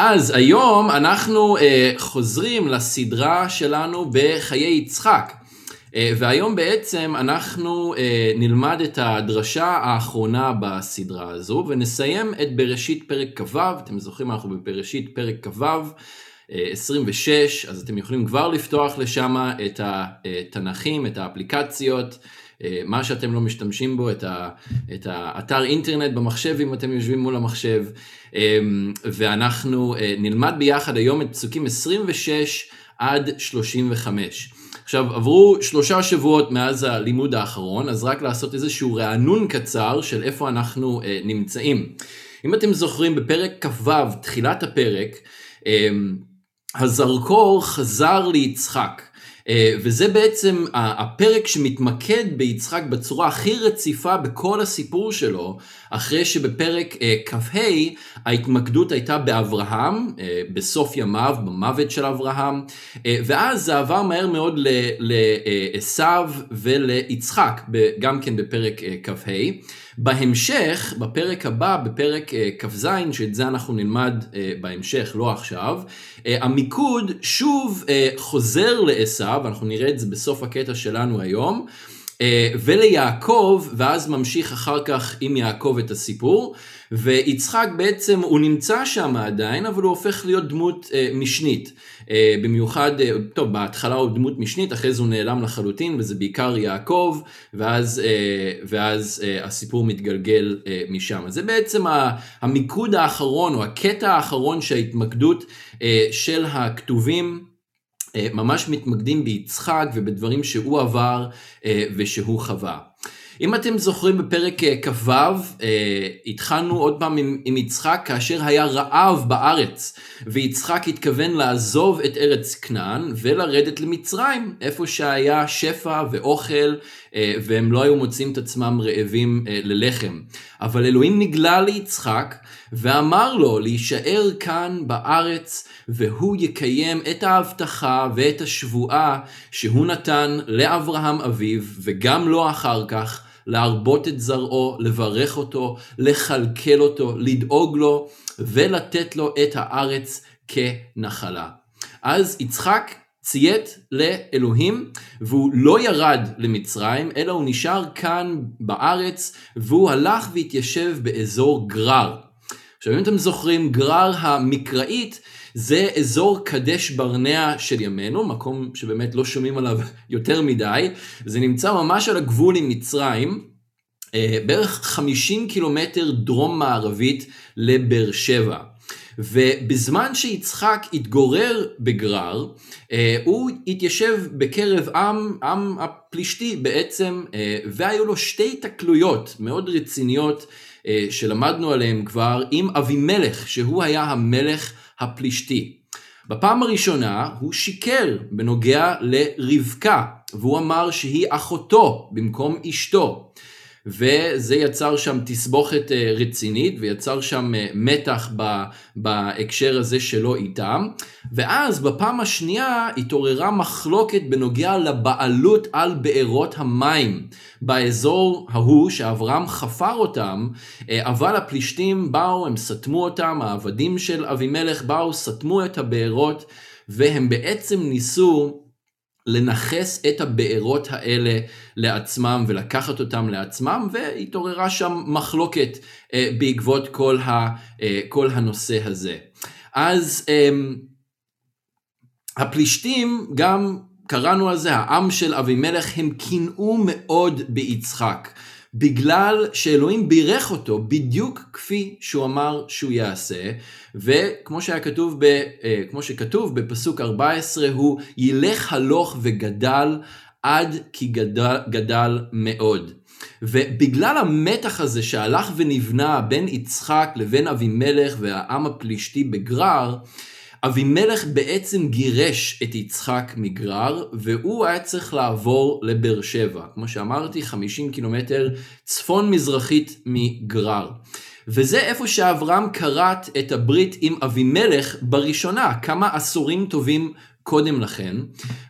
אז היום אנחנו uh, חוזרים לסדרה שלנו בחיי יצחק. Uh, והיום בעצם אנחנו uh, נלמד את הדרשה האחרונה בסדרה הזו ונסיים את בראשית פרק כ"ו, אתם זוכרים אנחנו בבראשית פרק כ"ו, uh, 26, אז אתם יכולים כבר לפתוח לשם את התנ"כים, את האפליקציות. מה שאתם לא משתמשים בו, את, ה, את האתר אינטרנט במחשב אם אתם יושבים מול המחשב, אמ, ואנחנו אה, נלמד ביחד היום את פסוקים 26 עד 35. עכשיו עברו שלושה שבועות מאז הלימוד האחרון, אז רק לעשות איזשהו רענון קצר של איפה אנחנו אה, נמצאים. אם אתם זוכרים בפרק כ"ו, תחילת הפרק, אמ, הזרקור חזר ליצחק. אה, וזה בעצם הפרק שמתמקד ביצחק בצורה הכי רציפה בכל הסיפור שלו, אחרי שבפרק אה, כ"ה ההתמקדות הייתה באברהם, אה, בסוף ימיו, במוות של אברהם, ואז זה עבר מהר מאוד לעשו וליצחק, גם כן בפרק כ"ה. בהמשך, בפרק הבא, בפרק כ"ז, שאת זה אנחנו נלמד בהמשך, לא עכשיו, המיקוד שוב חוזר לעשו, ואנחנו נראה את זה בסוף הקטע שלנו היום, וליעקב, ואז ממשיך אחר כך עם יעקב את הסיפור, ויצחק בעצם, הוא נמצא שם עדיין, אבל הוא הופך להיות דמות משנית. אה, במיוחד, אה, טוב, בהתחלה הוא דמות משנית, אחרי זה הוא נעלם לחלוטין, וזה בעיקר יעקב, ואז, אה, ואז הסיפור מתגלגל משם. אז זה בעצם המיקוד האחרון, או הקטע האחרון שההתמקדות של הכתובים ממש מתמקדים ביצחק ובדברים שהוא עבר ושהוא חווה. אם אתם זוכרים בפרק אה, כ"ו, אה, התחלנו עוד פעם עם, עם יצחק כאשר היה רעב בארץ, ויצחק התכוון לעזוב את ארץ כנען ולרדת למצרים, איפה שהיה שפע ואוכל, אה, והם לא היו מוצאים את עצמם רעבים ללחם. אבל אלוהים נגלה ליצחק, ואמר לו להישאר כאן בארץ, והוא יקיים את ההבטחה ואת השבועה שהוא נתן לאברהם אביו, וגם לו אחר כך, להרבות את זרעו, לברך אותו, לכלכל אותו, לדאוג לו ולתת לו את הארץ כנחלה. אז יצחק ציית לאלוהים והוא לא ירד למצרים אלא הוא נשאר כאן בארץ והוא הלך והתיישב באזור גרר. עכשיו אם אתם זוכרים גרר המקראית זה אזור קדש ברנע של ימינו, מקום שבאמת לא שומעים עליו יותר מדי, זה נמצא ממש על הגבול עם מצרים, אה, בערך 50 קילומטר דרום מערבית לבאר שבע. ובזמן שיצחק התגורר בגרר, אה, הוא התיישב בקרב עם, עם הפלישתי בעצם, אה, והיו לו שתי תקלויות מאוד רציניות שלמדנו עליהן כבר עם אבימלך, שהוא היה המלך הפלישתי. בפעם הראשונה הוא שיקר בנוגע לרבקה, והוא אמר שהיא אחותו במקום אשתו. וזה יצר שם תסבוכת אה, רצינית ויצר שם אה, מתח בהקשר הזה שלו איתם. ואז בפעם השנייה התעוררה מחלוקת בנוגע לבעלות על בארות המים באזור ההוא שאברהם חפר אותם, אה, אבל הפלישתים באו, הם סתמו אותם, העבדים של אבימלך באו, סתמו את הבארות, והם בעצם ניסו לנכס את הבארות האלה לעצמם ולקחת אותם לעצמם והתעוררה שם מחלוקת אה, בעקבות כל, ה, אה, כל הנושא הזה. אז אה, הפלישתים גם קראנו על זה העם של אבימלך הם קינאו מאוד ביצחק. בגלל שאלוהים בירך אותו בדיוק כפי שהוא אמר שהוא יעשה, וכמו שהיה כתוב, ב, אה, כמו שכתוב בפסוק 14, הוא ילך הלוך וגדל עד כי גדל, גדל מאוד. ובגלל המתח הזה שהלך ונבנה בין יצחק לבין אבימלך והעם הפלישתי בגרר, אבימלך בעצם גירש את יצחק מגרר, והוא היה צריך לעבור לבאר שבע. כמו שאמרתי, 50 קילומטר צפון מזרחית מגרר. וזה איפה שאברהם כרת את הברית עם אבימלך בראשונה, כמה עשורים טובים קודם לכן,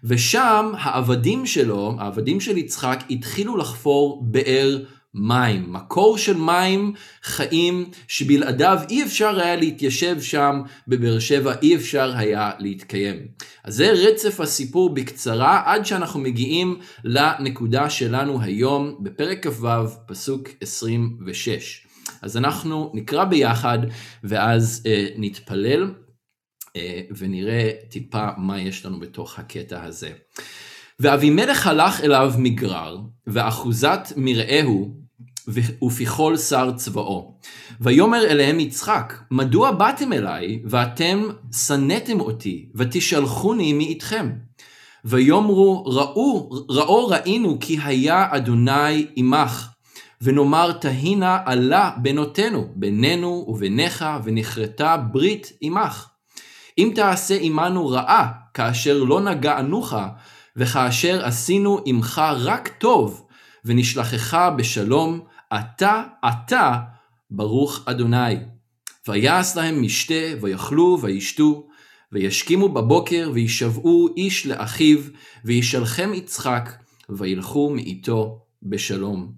ושם העבדים שלו, העבדים של יצחק, התחילו לחפור באר מים, מקור של מים חיים שבלעדיו אי אפשר היה להתיישב שם בבאר שבע, אי אפשר היה להתקיים. אז זה רצף הסיפור בקצרה עד שאנחנו מגיעים לנקודה שלנו היום בפרק כ"ו פסוק 26. אז אנחנו נקרא ביחד ואז אה, נתפלל אה, ונראה טיפה מה יש לנו בתוך הקטע הזה. ואבימלך הלך אליו מגרר, ואחוזת מרעהו, ופיכול שר צבאו. ויאמר אליהם יצחק, מדוע באתם אליי, ואתם שנאתם אותי, ותשלחוני מאיתכם? ויאמרו, ראו, ראו ראינו כי היה אדוני עמך, ונאמר תהינה עלה בנותינו, בינינו וביניך, ונכרתה ברית עמך. אם תעשה עמנו רעה, כאשר לא נגענוך, וכאשר עשינו עמך רק טוב, ונשלחך בשלום, אתה, אתה, ברוך אדוני. ויעש להם משתה, ויאכלו, וישתו, וישכימו בבוקר, וישבעו איש לאחיו, וישלחם יצחק, וילכו מאיתו בשלום.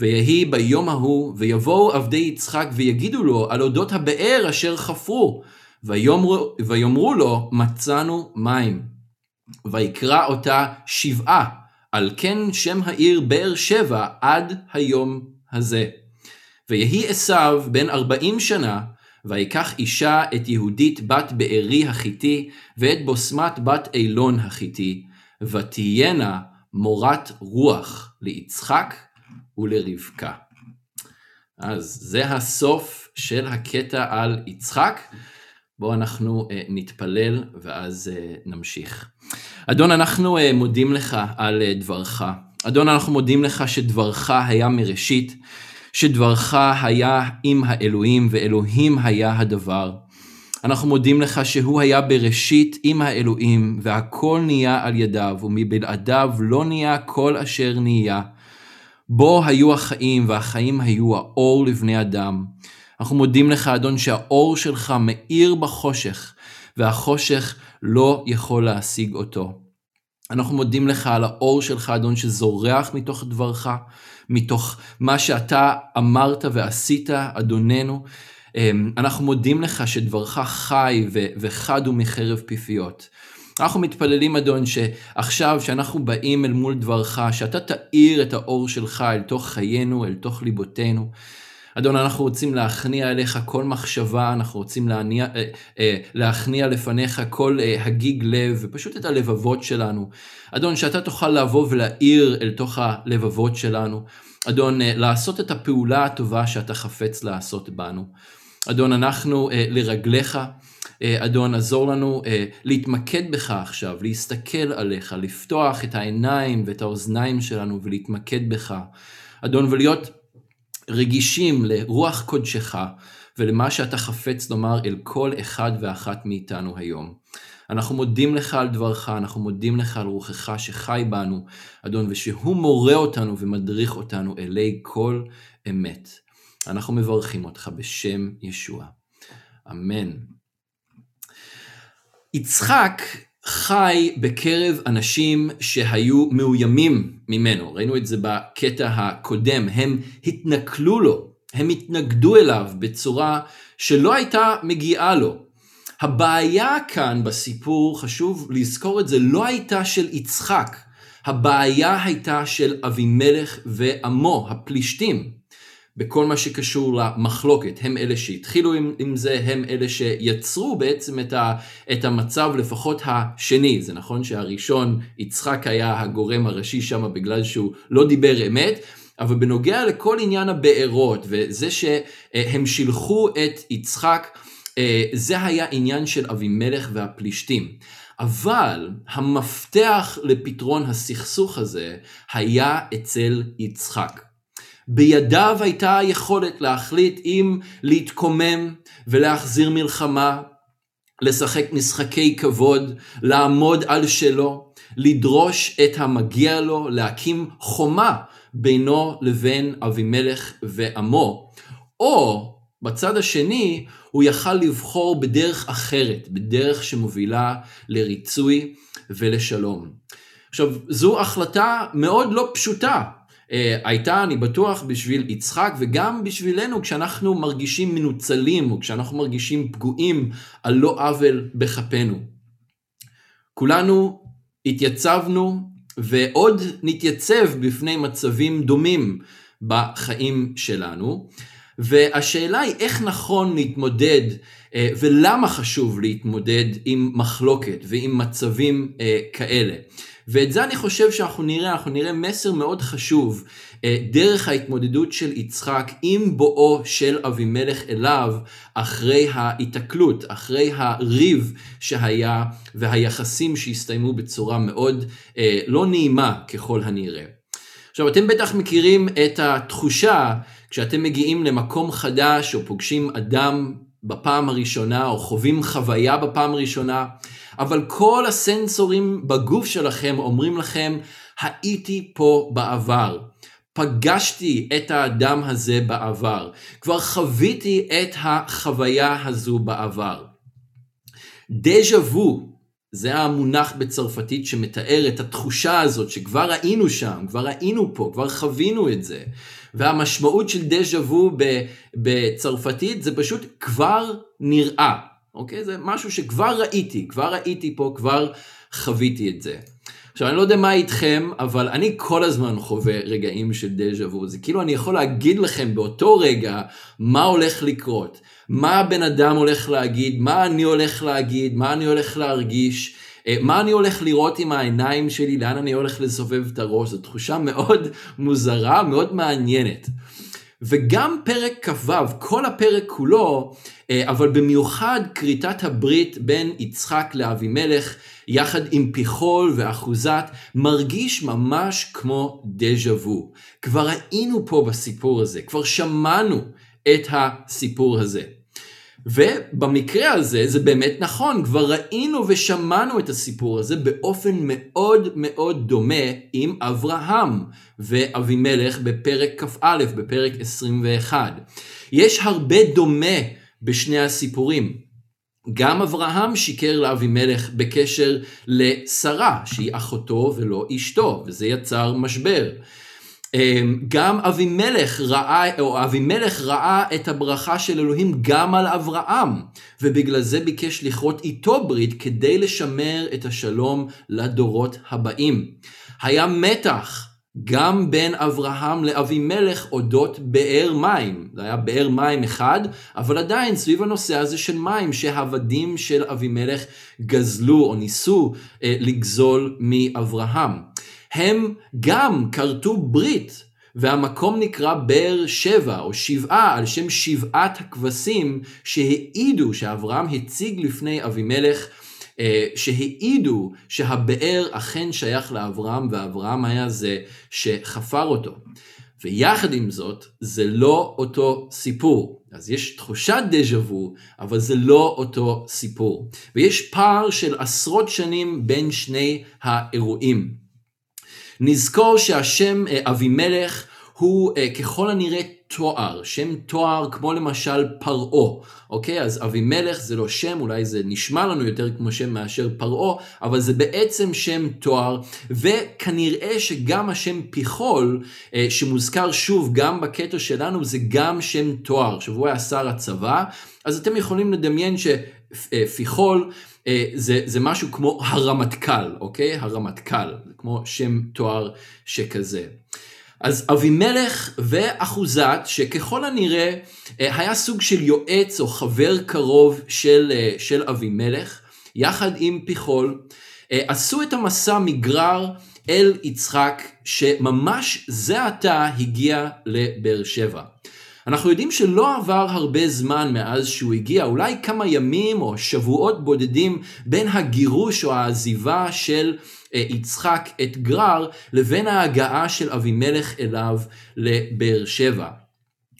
ויהי ביום ההוא, ויבואו עבדי יצחק, ויגידו לו על אודות הבאר אשר חפרו, ויאמרו, ויאמרו לו, מצאנו מים. ויקרא אותה שבעה, על כן שם העיר באר שבע עד היום הזה. ויהי עשיו בן ארבעים שנה, ויקח אישה את יהודית בת בארי החיתי, ואת בוסמת בת אילון החיתי, ותהיינה מורת רוח ליצחק ולרבקה. אז זה הסוף של הקטע על יצחק. בואו אנחנו uh, נתפלל ואז uh, נמשיך. אדון, אנחנו uh, מודים לך על uh, דברך. אדון, אנחנו מודים לך שדברך היה מראשית, שדברך היה עם האלוהים ואלוהים היה הדבר. אנחנו מודים לך שהוא היה בראשית עם האלוהים, והכל נהיה על ידיו, ומבלעדיו לא נהיה כל אשר נהיה. בו היו החיים, והחיים היו האור לבני אדם. אנחנו מודים לך, אדון, שהאור שלך מאיר בחושך, והחושך לא יכול להשיג אותו. אנחנו מודים לך על האור שלך, אדון, שזורח מתוך דברך, מתוך מה שאתה אמרת ועשית, אדוננו. אמ, אנחנו מודים לך שדברך חי וחד הוא מחרב פיפיות. אנחנו מתפללים, אדון, שעכשיו שאנחנו באים אל מול דברך, שאתה תאיר את האור שלך אל תוך חיינו, אל תוך ליבותינו. אדון, אנחנו רוצים להכניע אליך כל מחשבה, אנחנו רוצים להניע, אה, אה, להכניע לפניך כל אה, הגיג לב, ופשוט את הלבבות שלנו. אדון, שאתה תוכל לבוא ולהאיר אל תוך הלבבות שלנו. אדון, אה, לעשות את הפעולה הטובה שאתה חפץ לעשות בנו. אדון, אנחנו אה, לרגליך. אה, אדון, עזור לנו אה, להתמקד בך עכשיו, להסתכל עליך, לפתוח את העיניים ואת האוזניים שלנו ולהתמקד בך. אדון, ולהיות רגישים לרוח קודשך ולמה שאתה חפץ לומר אל כל אחד ואחת מאיתנו היום. אנחנו מודים לך על דברך, אנחנו מודים לך על רוחך שחי בנו, אדון, ושהוא מורה אותנו ומדריך אותנו אלי כל אמת. אנחנו מברכים אותך בשם ישוע. אמן. יצחק חי בקרב אנשים שהיו מאוימים ממנו. ראינו את זה בקטע הקודם. הם התנכלו לו, הם התנגדו אליו בצורה שלא הייתה מגיעה לו. הבעיה כאן בסיפור, חשוב לזכור את זה, לא הייתה של יצחק. הבעיה הייתה של אבימלך ועמו, הפלישתים. בכל מה שקשור למחלוקת. הם אלה שהתחילו עם, עם זה, הם אלה שיצרו בעצם את, ה, את המצב לפחות השני. זה נכון שהראשון, יצחק היה הגורם הראשי שם בגלל שהוא לא דיבר אמת, אבל בנוגע לכל עניין הבארות וזה שהם שילחו את יצחק, אה, זה היה עניין של אבימלך והפלישתים. אבל המפתח לפתרון הסכסוך הזה היה אצל יצחק. בידיו הייתה היכולת להחליט אם להתקומם ולהחזיר מלחמה, לשחק משחקי כבוד, לעמוד על שלו, לדרוש את המגיע לו, להקים חומה בינו לבין אבימלך ועמו, או בצד השני הוא יכל לבחור בדרך אחרת, בדרך שמובילה לריצוי ולשלום. עכשיו, זו החלטה מאוד לא פשוטה הייתה, אני בטוח, בשביל יצחק וגם בשבילנו כשאנחנו מרגישים מנוצלים או כשאנחנו מרגישים פגועים על לא עוול בכפינו. כולנו התייצבנו ועוד נתייצב בפני מצבים דומים בחיים שלנו. והשאלה היא איך נכון להתמודד אה, ולמה חשוב להתמודד עם מחלוקת ועם מצבים אה, כאלה. ואת זה אני חושב שאנחנו נראה, אנחנו נראה מסר מאוד חשוב אה, דרך ההתמודדות של יצחק עם בואו של אבימלך אליו אחרי ההיתקלות, אחרי הריב שהיה והיחסים שהסתיימו בצורה מאוד לא נעימה ככל הנראה. עכשיו אתם בטח מכירים את התחושה כשאתם מגיעים למקום חדש או פוגשים אדם בפעם הראשונה או חווים חוויה בפעם הראשונה, אבל כל הסנסורים בגוף שלכם אומרים לכם, הייתי פה בעבר. פגשתי את האדם הזה בעבר, כבר חוויתי את החוויה הזו בעבר. דז'ה וו זה המונח בצרפתית שמתאר את התחושה הזאת שכבר היינו שם, כבר היינו פה, כבר חווינו את זה. והמשמעות של דז'ה וו בצרפתית זה פשוט כבר נראה, אוקיי? זה משהו שכבר ראיתי, כבר ראיתי פה, כבר חוויתי את זה. עכשיו אני לא יודע מה איתכם, אבל אני כל הזמן חווה רגעים של דז'ה וו, זה כאילו אני יכול להגיד לכם באותו רגע מה הולך לקרות, מה הבן אדם הולך להגיד, מה אני הולך להגיד, מה אני הולך להרגיש, אה, מה אני הולך לראות עם העיניים שלי, לאן אני הולך לסובב את הראש, זו תחושה מאוד מוזרה, מאוד מעניינת. וגם פרק כ"ו, כל הפרק כולו, אה, אבל במיוחד כריתת הברית בין יצחק לאבימלך, יחד עם פיחול ואחוזת, מרגיש ממש כמו דז'ה וו. כבר היינו פה בסיפור הזה, כבר שמענו את הסיפור הזה. ובמקרה הזה זה באמת נכון, כבר ראינו ושמענו את הסיפור הזה באופן מאוד מאוד דומה עם אברהם ואבימלך בפרק כ"א, בפרק 21. יש הרבה דומה בשני הסיפורים. גם אברהם שיקר לאבימלך בקשר לשרה, שהיא אחותו ולא אשתו, וזה יצר משבר. אמ, גם אבימלך ראה, או אבימלך ראה את הברכה של אלוהים גם על אברהם, ובגלל זה ביקש לכרות איתו ברית כדי לשמר את השלום לדורות הבאים. היה מתח גם בין אברהם לאבימלך אודות באר מים. זה היה באר מים אחד, אבל עדיין סביב הנושא הזה של מים שהעבדים של אבימלך גזלו או ניסו אה, לגזול מאברהם. הם גם כרתו ברית, והמקום נקרא באר שבע או שבעה על שם שבעת הכבשים שהעידו שאברהם הציג לפני אבימלך אה, שהעידו שהבאר אכן שייך לאברהם ואברהם היה זה שחפר אותו. ויחד עם זאת, זה לא אותו סיפור. אז יש תחושת דז'ה וו, אבל זה לא אותו סיפור. ויש פער של עשרות שנים בין שני האירועים. נזכור שהשם אה, אבימלך הוא אה, ככל הנראה תואר, שם תואר כמו למשל פרעה, אוקיי? אז אבימלך זה לא שם, אולי זה נשמע לנו יותר כמו שם מאשר פרעה, אבל זה בעצם שם תואר, וכנראה שגם השם פיחול, אה, שמוזכר שוב גם בקטע שלנו, זה גם שם תואר, עכשיו הוא היה שר הצבא, אז אתם יכולים לדמיין שפיחול אה, זה, זה משהו כמו הרמטכ"ל, אוקיי? הרמטכ"ל, זה כמו שם תואר שכזה. אז אבימלך ואחוזת, שככל הנראה אה, היה סוג של יועץ או חבר קרוב של, אה, של אבימלך, יחד עם פיחול, עשו את המסע מגרר אל יצחק, שממש זה עתה הגיע לבאר שבע. אנחנו יודעים שלא עבר הרבה זמן מאז שהוא הגיע, אולי כמה ימים או שבועות בודדים בין הגירוש או העזיבה של אה, יצחק את גרר לבין ההגעה של אבימלך אליו לבאר שבע.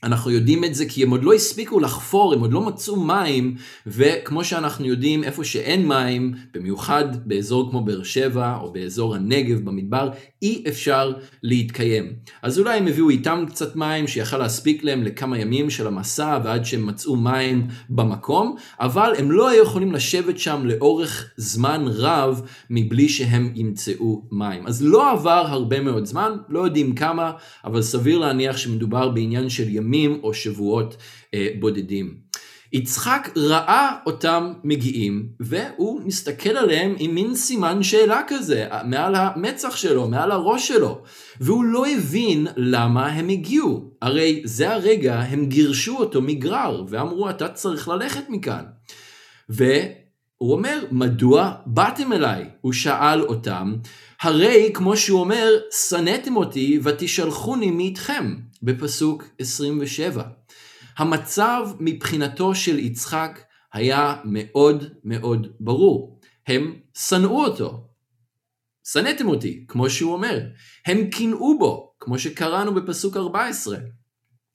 אנחנו יודעים את זה כי הם עוד לא הספיקו לחפור, הם עוד לא מצאו מים, וכמו שאנחנו יודעים, איפה שאין מים, במיוחד באזור כמו באר שבע או באזור הנגב במדבר, אי אפשר להתקיים. אז אולי הם הביאו איתם קצת מים שיכל להספיק להם לכמה ימים של המסע ועד שהם מצאו מים במקום, אבל הם לא היו יכולים לשבת שם לאורך זמן רב מבלי שהם ימצאו מים. אז לא עבר הרבה מאוד זמן, לא יודעים כמה, אבל סביר להניח שמדובר בעניין של ימים. ימים או שבועות אה, בודדים. יצחק ראה אותם מגיעים והוא מסתכל עליהם עם מין סימן שאלה כזה מעל המצח שלו, מעל הראש שלו. והוא לא הבין למה הם הגיעו. הרי זה הרגע הם גירשו אותו מגרר ואמרו אתה צריך ללכת מכאן והוא אומר מדוע באתם אליי? הוא שאל אותם הרי כמו שהוא אומר שנאתם אותי ותשלחוני מאיתכם בפסוק 27. המצב מבחינתו של יצחק היה מאוד מאוד ברור. הם שנאו אותו. שנאתם אותי, כמו שהוא אומר. הם קינאו בו, כמו שקראנו בפסוק 14.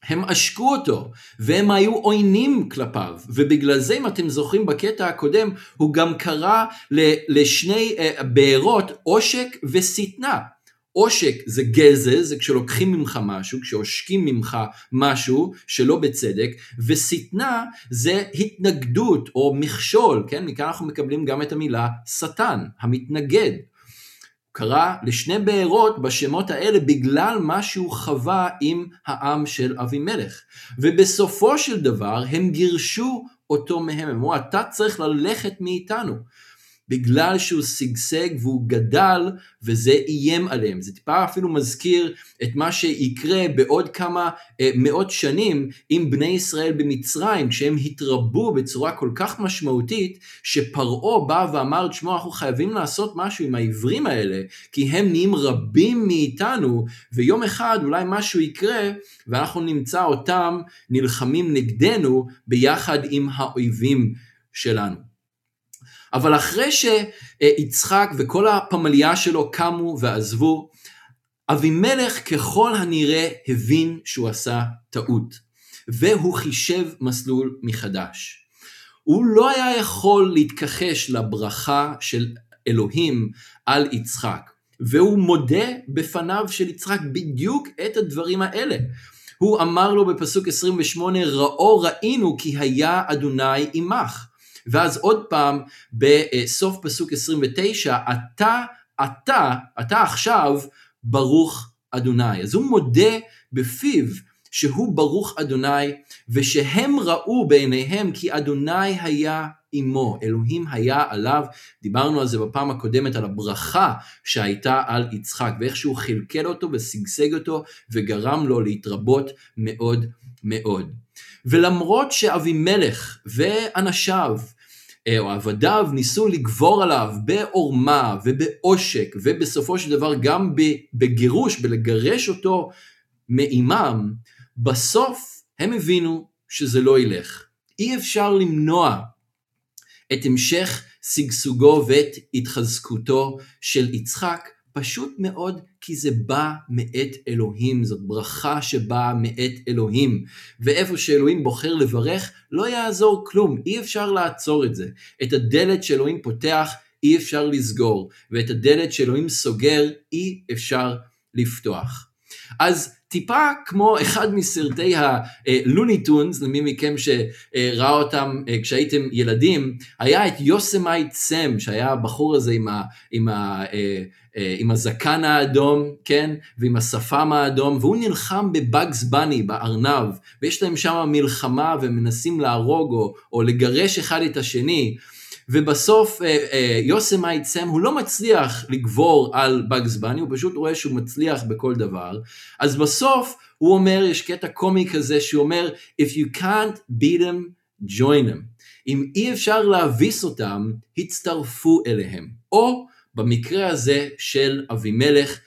הם עשקו אותו, והם היו עוינים כלפיו, ובגלל זה אם אתם זוכרים בקטע הקודם, הוא גם קרא לשני אה, בארות עושק ושטנה. עושק זה גזל, זה כשלוקחים ממך משהו, כשעושקים ממך משהו שלא בצדק, ושטנה זה התנגדות או מכשול, כן? מכאן אנחנו מקבלים גם את המילה שטן, המתנגד. קרא לשני בארות בשמות האלה בגלל מה שהוא חווה עם העם של אבימלך. ובסופו של דבר הם גירשו אותו מהם, הם אמרו אתה צריך ללכת מאיתנו. בגלל שהוא שגשג והוא גדל וזה איים עליהם. זה טיפה אפילו מזכיר את מה שיקרה בעוד כמה אה, מאות שנים עם בני ישראל במצרים, כשהם התרבו בצורה כל כך משמעותית, שפרעה בא ואמר, תשמעו, אנחנו חייבים לעשות משהו עם העברים האלה, כי הם נהיים רבים מאיתנו, ויום אחד אולי משהו יקרה, ואנחנו נמצא אותם נלחמים נגדנו ביחד עם האויבים שלנו. אבל אחרי שיצחק וכל הפמליה שלו קמו ועזבו, אבימלך ככל הנראה הבין שהוא עשה טעות, והוא חישב מסלול מחדש. הוא לא היה יכול להתכחש לברכה של אלוהים על יצחק, והוא מודה בפניו של יצחק בדיוק את הדברים האלה. הוא אמר לו בפסוק 28, ראו ראינו כי היה אדוני עמך. ואז עוד פעם בסוף פסוק 29, אתה, אתה, אתה עכשיו ברוך אדוני. אז הוא מודה בפיו שהוא ברוך אדוני, ושהם ראו בעיניהם כי אדוני היה עמו, אלוהים היה עליו, דיברנו על זה בפעם הקודמת, על הברכה שהייתה על יצחק, ואיך שהוא חלקל אותו ושגשג אותו, וגרם לו להתרבות מאוד מאוד. ולמרות שאבימלך ואנשיו או עבדיו ניסו לגבור עליו בעורמה ובעושק ובסופו של דבר גם בגירוש, בלגרש אותו מעימם, בסוף הם הבינו שזה לא ילך. אי אפשר למנוע את המשך שגשוגו ואת התחזקותו של יצחק, פשוט מאוד כי זה בא מאת אלוהים, זאת ברכה שבאה מאת אלוהים. ואיפה שאלוהים בוחר לברך, לא יעזור כלום, אי אפשר לעצור את זה. את הדלת שאלוהים פותח, אי אפשר לסגור, ואת הדלת שאלוהים סוגר, אי אפשר לפתוח. אז טיפה כמו אחד מסרטי הלוני טונס, למי מכם שראה אותם אה, כשהייתם ילדים, היה את יוסמייט סם, שהיה הבחור הזה עם, ה, עם, ה, אה, אה, עם הזקן האדום, כן, ועם השפם האדום, והוא נלחם בבאגס בני, בארנב, ויש להם שם מלחמה ומנסים להרוג או, או לגרש אחד את השני. ובסוף אה, אה, יוסמייט סם הוא לא מצליח לגבור על באגס בני, הוא פשוט רואה שהוא מצליח בכל דבר, אז בסוף הוא אומר, יש קטע קומי כזה שהוא אומר, If you can't beat them, join them. אם אי אפשר להביס אותם, הצטרפו אליהם. או במקרה הזה של אבימלך,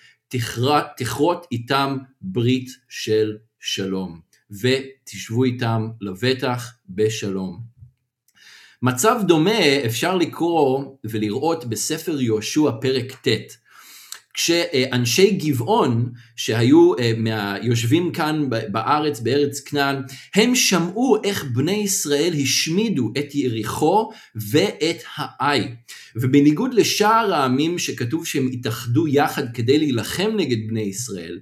תכרות איתם ברית של שלום, ותשבו איתם לבטח בשלום. מצב דומה אפשר לקרוא ולראות בספר יהושע פרק ט'. כשאנשי גבעון, שהיו אה, מהיושבים כאן בארץ, בארץ כנען, הם שמעו איך בני ישראל השמידו את יריחו ואת העי. ובניגוד לשאר העמים שכתוב שהם התאחדו יחד כדי להילחם נגד בני ישראל,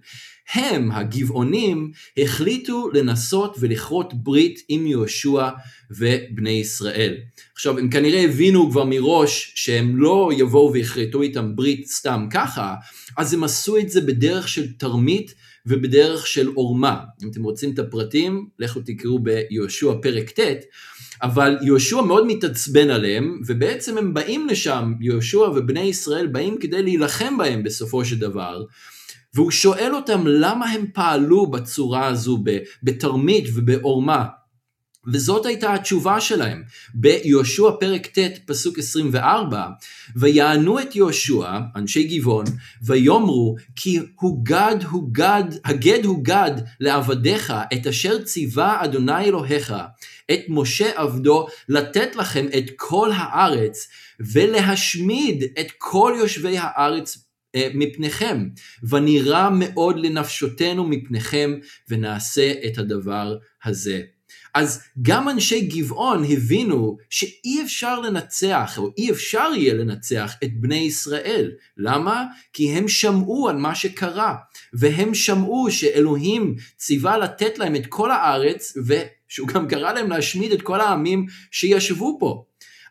הם, הגבעונים, החליטו לנסות ולכרות ברית עם יהושע ובני ישראל. עכשיו, הם כנראה הבינו כבר מראש שהם לא יבואו ויכרתו איתם ברית סתם ככה, אז הם עשו את זה בדרך של תרמית ובדרך של עורמה. אם אתם רוצים את הפרטים, לכו תקראו ביהושע פרק ט', אבל יהושע מאוד מתעצבן עליהם, ובעצם הם באים לשם, יהושע ובני ישראל באים כדי להילחם בהם בסופו של דבר. והוא שואל אותם למה הם פעלו בצורה הזו בתרמית ובעורמה. וזאת הייתה התשובה שלהם. ביהושע פרק ט' פסוק 24, ויענו את יהושע, אנשי גבעון, ויאמרו כי הוגד הוגד, הגד הוגד לעבדיך את אשר ציווה אדוני אלוהיך, את משה עבדו לתת לכם את כל הארץ, ולהשמיד את כל יושבי הארץ מפניכם, ונירא מאוד לנפשותנו מפניכם, ונעשה את הדבר הזה. אז גם אנשי גבעון הבינו שאי אפשר לנצח, או אי אפשר יהיה לנצח את בני ישראל. למה? כי הם שמעו על מה שקרה, והם שמעו שאלוהים ציווה לתת להם את כל הארץ, ושהוא גם קרא להם להשמיד את כל העמים שישבו פה.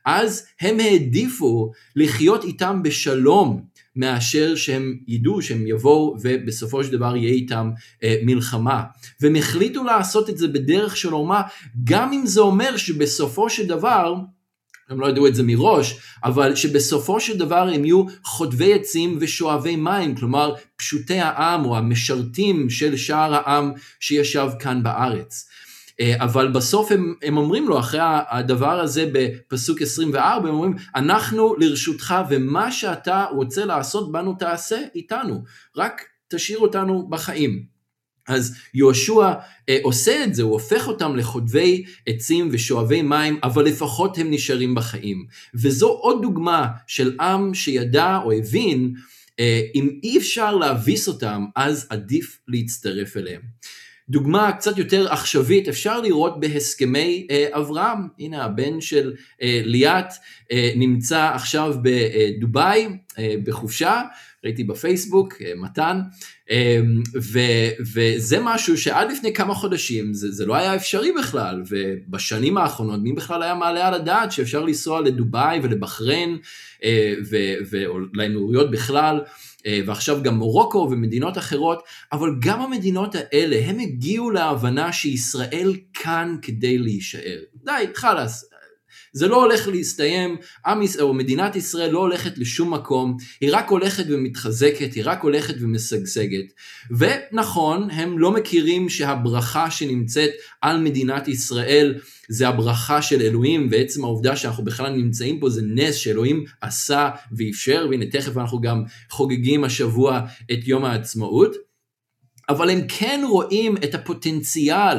אז הם העדיפו לחיות איתם בשלום, מאשר שהם ידעו שהם יבואו ובסופו של דבר יהיה איתם אה, מלחמה. והם החליטו לעשות את זה בדרך של אומה, גם אם זה אומר שבסופו של דבר, הם לא ידעו את זה מראש, אבל שבסופו של דבר הם יהיו חוטבי עצים ושואבי מים, כלומר פשוטי העם או המשרתים של שאר העם שישב כאן בארץ. אה, אבל בסוף הם, הם אומרים לו אחרי הדבר הזה בפסוק 24, הם אומרים אנחנו לרשותך ומה שאתה רוצה לעשות בנו תעשה איתנו, רק תשאיר אותנו בחיים. אז יהושע אה, עושה את זה, הוא הופך אותם לחוטבי עצים ושואבי מים, אבל לפחות הם נשארים בחיים. וזו עוד דוגמה של עם שידע או הבין, אה, אם אי אפשר להביס אותם, אז עדיף להצטרף אליהם. דוגמה קצת יותר עכשווית אפשר לראות בהסכמי אה, אברהם, הנה הבן של אה, ליאת אה, נמצא עכשיו בדובאי בחופשה, ראיתי בפייסבוק, מתן, ו, וזה משהו שעד לפני כמה חודשים זה, זה לא היה אפשרי בכלל, ובשנים האחרונות מי בכלל היה מעלה על הדעת שאפשר לנסוע לדובאי ולבחריין ולאמירויות בכלל, אה, ועכשיו גם מורוקו ומדינות אחרות, אבל גם המדינות האלה, הם הגיעו להבנה שישראל כאן כדי להישאר. די, חלאס, זה לא הולך להסתיים, עם ישראל או מדינת ישראל לא הולכת לשום מקום, היא רק הולכת ומתחזקת, היא רק הולכת ומשגשגת. ונכון, הם לא מכירים שהברכה שנמצאת על מדינת ישראל זה הברכה של אלוהים, ועצם העובדה שאנחנו בכלל נמצאים פה זה נס שאלוהים עשה ואפשר, והנה תכף אנחנו גם חוגגים השבוע את יום העצמאות. אבל הם כן רואים את הפוטנציאל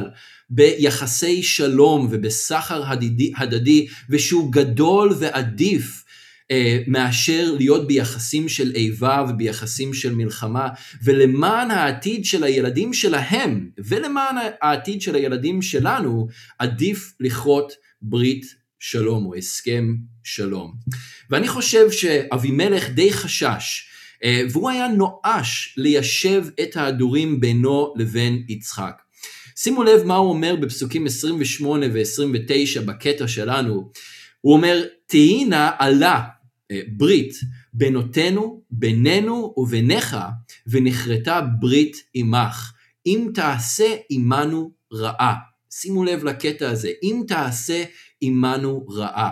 ביחסי שלום ובסחר הדדי, הדדי, ושהוא גדול ועדיף אה, מאשר להיות ביחסים של איבה וביחסים של מלחמה, ולמען העתיד של הילדים שלהם, ולמען העתיד של הילדים שלנו, עדיף לכרות ברית שלום או הסכם שלום. ואני חושב שאבימלך די חשש, אה, והוא היה נואש ליישב את ההדורים בינו לבין יצחק. שימו לב מה הוא אומר בפסוקים 28 ו-29 בקטע שלנו. הוא אומר, תהי נא עלה אה, ברית בינותינו, בינינו וביניך, ונכרתה ברית עמך. אם תעשה עמנו רעה. שימו לב לקטע הזה, אם תעשה עמנו רעה.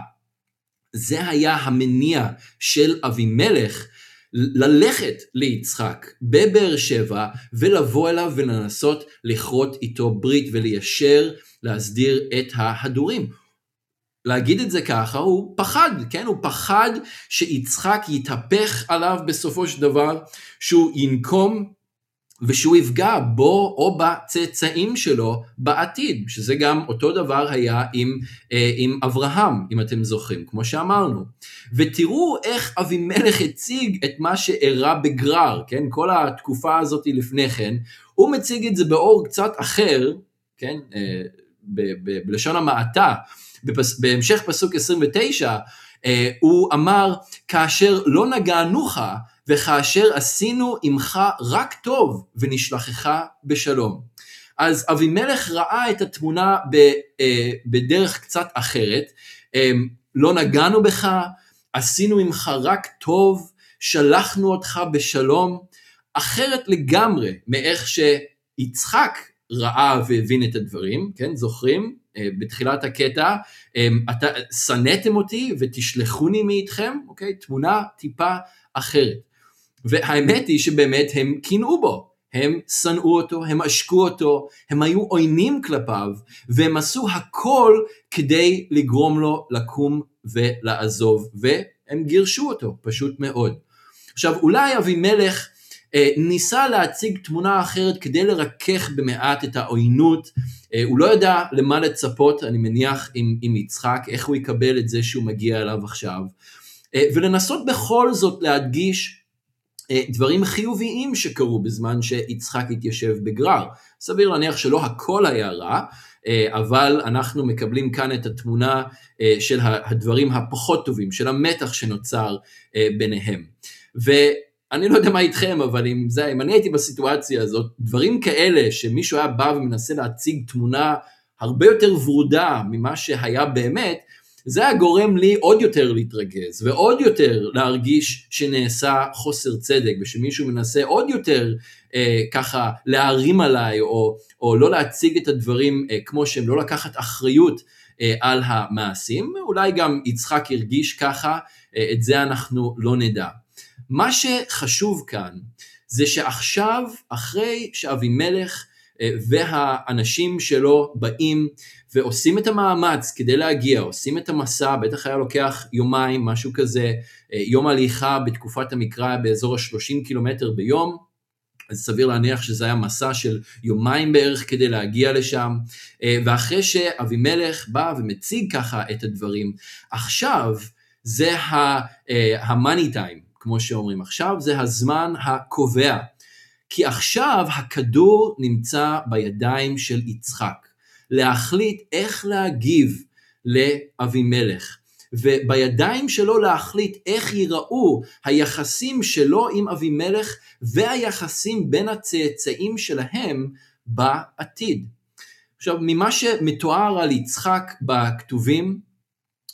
זה היה המניע של אבימלך ללכת ליצחק בבאר שבע ולבוא אליו ולנסות לכרות איתו ברית וליישר, להסדיר את ההדורים. להגיד את זה ככה, הוא פחד, כן? הוא פחד שיצחק יתהפך עליו בסופו של דבר, שהוא ינקום ושהוא יפגע בו או בצאצאים שלו בעתיד, שזה גם אותו דבר היה עם, אה, עם אברהם, אם אתם זוכרים, כמו שאמרנו. ותראו איך אבימלך הציג את מה שאירע בגרר, כן? כל התקופה הזאת לפני כן, הוא מציג את זה באור קצת אחר, כן? אה, ב- ב- בלשון המעטה, בפס, בהמשך פסוק 29, אה, הוא אמר, כאשר לא נגענוך, וכאשר עשינו עמך רק טוב ונשלחך בשלום. אז אבימלך ראה את התמונה ב, אה, בדרך קצת אחרת, אה, לא נגענו בך, עשינו עמך רק טוב, שלחנו אותך בשלום, אחרת לגמרי מאיך שיצחק ראה והבין את הדברים, כן, זוכרים? אה, בתחילת הקטע, אה, שנאתם אותי ותשלחוני מאיתכם, אוקיי? תמונה טיפה אחרת. והאמת היא שבאמת הם קינאו בו, הם שנאו אותו, הם עשקו אותו, הם היו עוינים כלפיו, והם עשו הכל כדי לגרום לו לקום ולעזוב, והם גירשו אותו, פשוט מאוד. עכשיו, אולי אבימלך אה, ניסה להציג תמונה אחרת כדי לרכך במעט את העוינות, אה, הוא לא ידע למה לצפות, אני מניח, עם, עם יצחק, איך הוא יקבל את זה שהוא מגיע אליו עכשיו, אה, ולנסות בכל זאת להדגיש דברים חיוביים שקרו בזמן שיצחק התיישב בגרר. סביר להניח שלא הכל היה רע, אה, אבל אנחנו מקבלים כאן את התמונה אה, של הדברים הפחות טובים, של המתח שנוצר ביניהם. ואני לא יודע מה איתכם, אבל אם, זה, אם אני הייתי בסיטואציה הזאת, דברים כאלה שמישהו היה בא ומנסה להציג תמונה הרבה יותר ורודה ממה שהיה באמת, זה היה גורם לי עוד יותר להתרגז ועוד יותר להרגיש שנעשה חוסר צדק ושמישהו מנסה עוד יותר אה, ככה להערים עליי או, או לא להציג את הדברים אה, כמו שהם, לא לקחת אחריות אה, על המעשים, אולי גם יצחק הרגיש ככה, אה, את זה אנחנו לא נדע. מה שחשוב כאן זה שעכשיו, אחרי שאבימלך אה, והאנשים שלו באים ועושים את המאמץ כדי להגיע, עושים את המסע, בטח היה לוקח יומיים, משהו כזה, אה, יום הליכה בתקופת המקרא באזור ה-30 קילומטר ביום, אז סביר להניח שזה היה מסע של יומיים בערך כדי להגיע לשם, אה, ואחרי שאבימלך בא ומציג ככה את הדברים, עכשיו זה ה-money time, כמו שאומרים, עכשיו זה הזמן הקובע. כי עכשיו הכדור נמצא בידיים של יצחק, להחליט איך להגיב לאבימלך. ובידיים שלו להחליט איך ייראו היחסים שלו עם אבימלך והיחסים בין הצאצאים שלהם בעתיד. עכשיו, ממה שמתואר על יצחק בכתובים,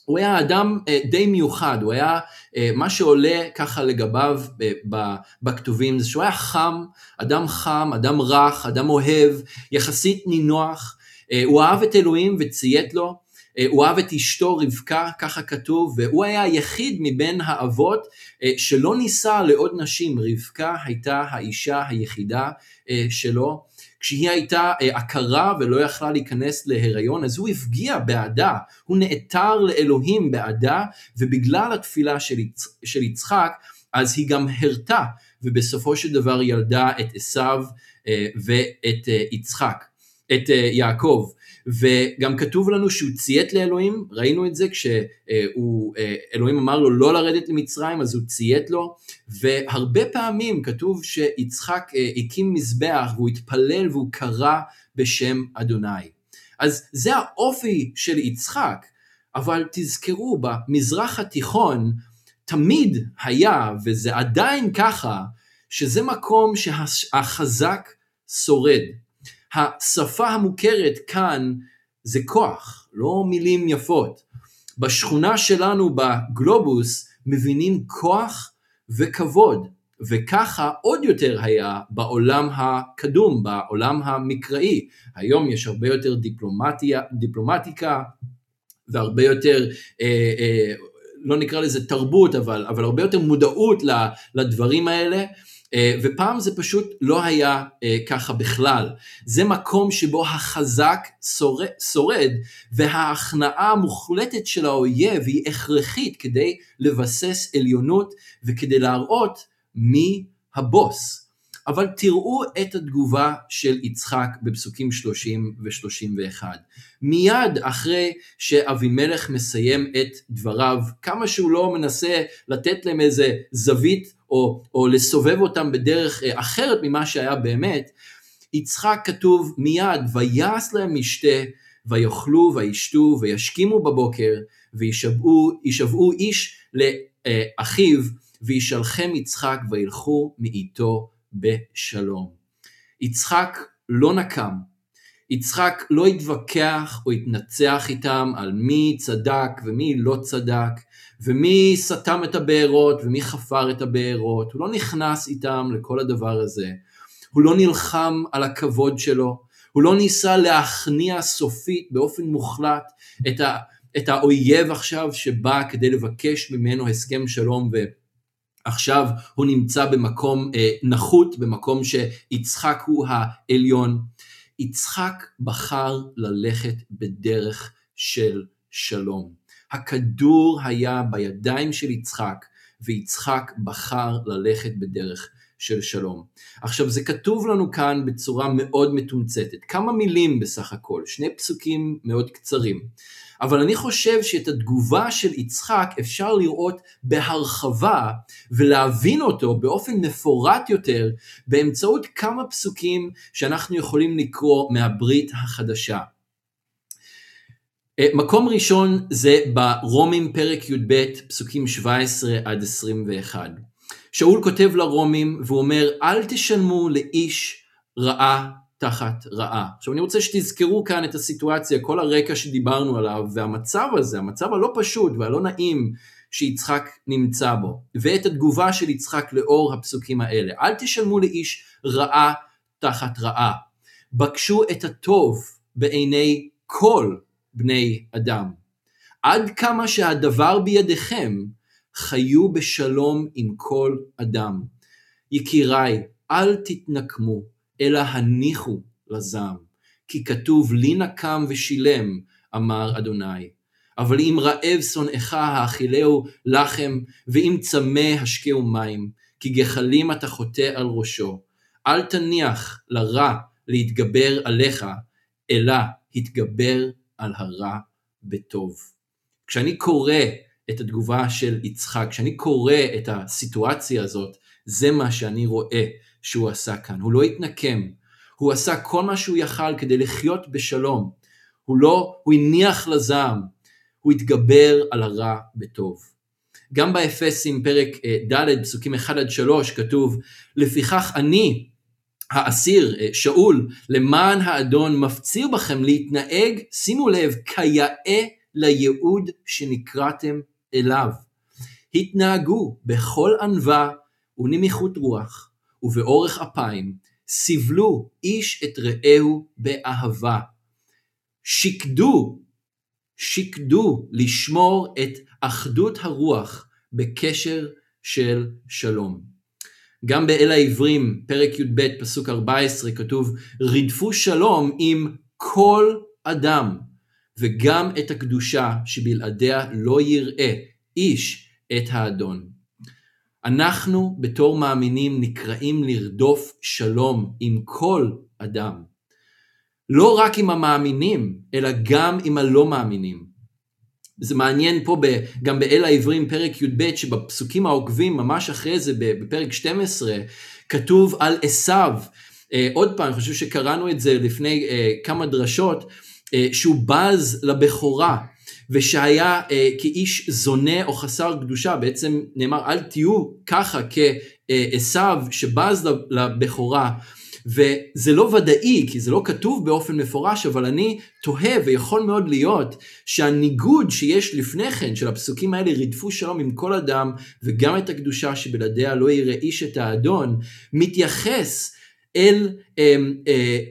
הוא היה אדם אה, די מיוחד, הוא היה, אה, מה שעולה ככה לגביו אה, בכתובים זה שהוא היה חם, אדם חם, אדם רך, אדם אוהב, יחסית נינוח, הוא אהב את אלוהים וציית לו, הוא אהב את אשתו רבקה, ככה כתוב, והוא היה היחיד מבין האבות שלא נישא לעוד נשים, רבקה הייתה האישה היחידה שלו. כשהיא הייתה אה, עקרה ולא יכלה להיכנס להיריון, אז הוא הפגיע בעדה, הוא נעתר לאלוהים בעדה, ובגלל התפילה של, יצ... של יצחק, אז היא גם הרתה, ובסופו של דבר ילדה את עשיו אה, ואת אה, יצחק, את יעקב. וגם כתוב לנו שהוא ציית לאלוהים, ראינו את זה כשאלוהים אמר לו לא לרדת למצרים אז הוא ציית לו, והרבה פעמים כתוב שיצחק אה, הקים מזבח והוא התפלל והוא קרא בשם אדוני. אז זה האופי של יצחק, אבל תזכרו במזרח התיכון תמיד היה, וזה עדיין ככה, שזה מקום שהחזק שורד. השפה המוכרת כאן זה כוח, לא מילים יפות. בשכונה שלנו בגלובוס מבינים כוח וכבוד, וככה עוד יותר היה בעולם הקדום, בעולם המקראי. היום יש הרבה יותר דיפלומטיה, דיפלומטיקה והרבה יותר, אה, אה, לא נקרא לזה תרבות, אבל, אבל הרבה יותר מודעות לדברים האלה. אה, ופעם זה פשוט לא היה אה, ככה בכלל. זה מקום שבו החזק שורד, וההכנעה המוחלטת של האויב היא הכרחית כדי לבסס עליונות וכדי להראות מי הבוס. אבל תראו את התגובה של יצחק בפסוקים 30 ו-31. מיד אחרי שאבימלך מסיים את דבריו, כמה שהוא לא מנסה לתת להם איזה זווית או, או לסובב אותם בדרך אה, אחרת ממה שהיה באמת, יצחק כתוב מיד, ויעש להם משתה, ויאכלו וישתו וישכימו בבוקר, וישבעו איש לאחיו, וישלחם יצחק וילכו מאיתו בשלום. יצחק לא נקם, יצחק לא התווכח או התנצח איתם על מי צדק ומי לא צדק, ומי סתם את הבארות ומי חפר את הבארות, הוא לא נכנס איתם לכל הדבר הזה. הוא לא נלחם על הכבוד שלו, הוא לא ניסה להכניע סופית באופן מוחלט את, ה, את האויב עכשיו שבא כדי לבקש ממנו הסכם שלום ועכשיו הוא נמצא במקום אה, נחות, במקום שיצחק הוא העליון. יצחק בחר ללכת בדרך של שלום. הכדור היה בידיים של יצחק, ויצחק בחר ללכת בדרך של שלום. עכשיו זה כתוב לנו כאן בצורה מאוד מתומצתת, כמה מילים בסך הכל, שני פסוקים מאוד קצרים. אבל אני חושב שאת התגובה של יצחק אפשר לראות בהרחבה ולהבין אותו באופן מפורט יותר באמצעות כמה פסוקים שאנחנו יכולים לקרוא מהברית החדשה. אה, מקום ראשון זה ברומים פרק י"ב פסוקים 17 עד 21. שאול כותב לרומים והוא אומר אל תשלמו לאיש רעה תחת רעה. עכשיו אני רוצה שתזכרו כאן את הסיטואציה, כל הרקע שדיברנו עליו והמצב הזה, המצב הלא פשוט והלא נעים שיצחק נמצא בו, ואת התגובה של יצחק לאור הפסוקים האלה. אל תשלמו לאיש רעה תחת רעה. בקשו את הטוב בעיני כל בני אדם. עד כמה שהדבר בידיכם, חיו בשלום עם כל אדם. יקיריי, אל תתנקמו, אלא הניחו לזעם. כי כתוב לי נקם ושילם, אמר אדוני. אבל אם רעב שונאיך האכילהו לחם, ואם צמא השקהו מים, כי גחלים אתה חוטא על ראשו. אל תניח לרע להתגבר עליך, אלא התגבר על הרע בטוב. כשאני קורא את התגובה של יצחק, כשאני קורא את הסיטואציה הזאת, זה מה שאני רואה שהוא עשה כאן. הוא לא התנקם, הוא עשה כל מה שהוא יכל כדי לחיות בשלום. הוא לא, הוא הניח לזעם, הוא התגבר על הרע בטוב. גם באפסים פרק אה, ד' פסוקים 1 עד 3 כתוב לפיכך אני האסיר אה, שאול למען האדון מפציר בכם להתנהג שימו לב כיאה לייעוד שנקראתם אליו. התנהגו בכל ענווה ונמיכות רוח ובאורך אפיים, סבלו איש את רעהו באהבה. שקדו, שקדו לשמור את אחדות הרוח בקשר של שלום. גם באל העברים, פרק י"ב, פסוק 14, כתוב, רדפו שלום עם כל אדם. וגם את הקדושה שבלעדיה לא יראה איש את האדון. אנחנו בתור מאמינים נקראים לרדוף שלום עם כל אדם. לא רק עם המאמינים, אלא גם עם הלא מאמינים. זה מעניין פה ב, גם באל העברים פרק י"ב שבפסוקים העוקבים ממש אחרי זה בפרק 12 כתוב על עשיו. אה, עוד פעם, אני חושב שקראנו את זה לפני אה, כמה דרשות, אה, שהוא בז לבכורה, ושהיה אה, כאיש זונה או חסר קדושה, בעצם נאמר אל תהיו ככה כעשו שבז לבכורה. וזה לא ודאי, כי זה לא כתוב באופן מפורש, אבל אני תוהה ויכול מאוד להיות שהניגוד שיש לפני כן, של הפסוקים האלה, רדפו שלום עם כל אדם, וגם את הקדושה שבלעדיה לא יראה איש את האדון, מתייחס אל, אה,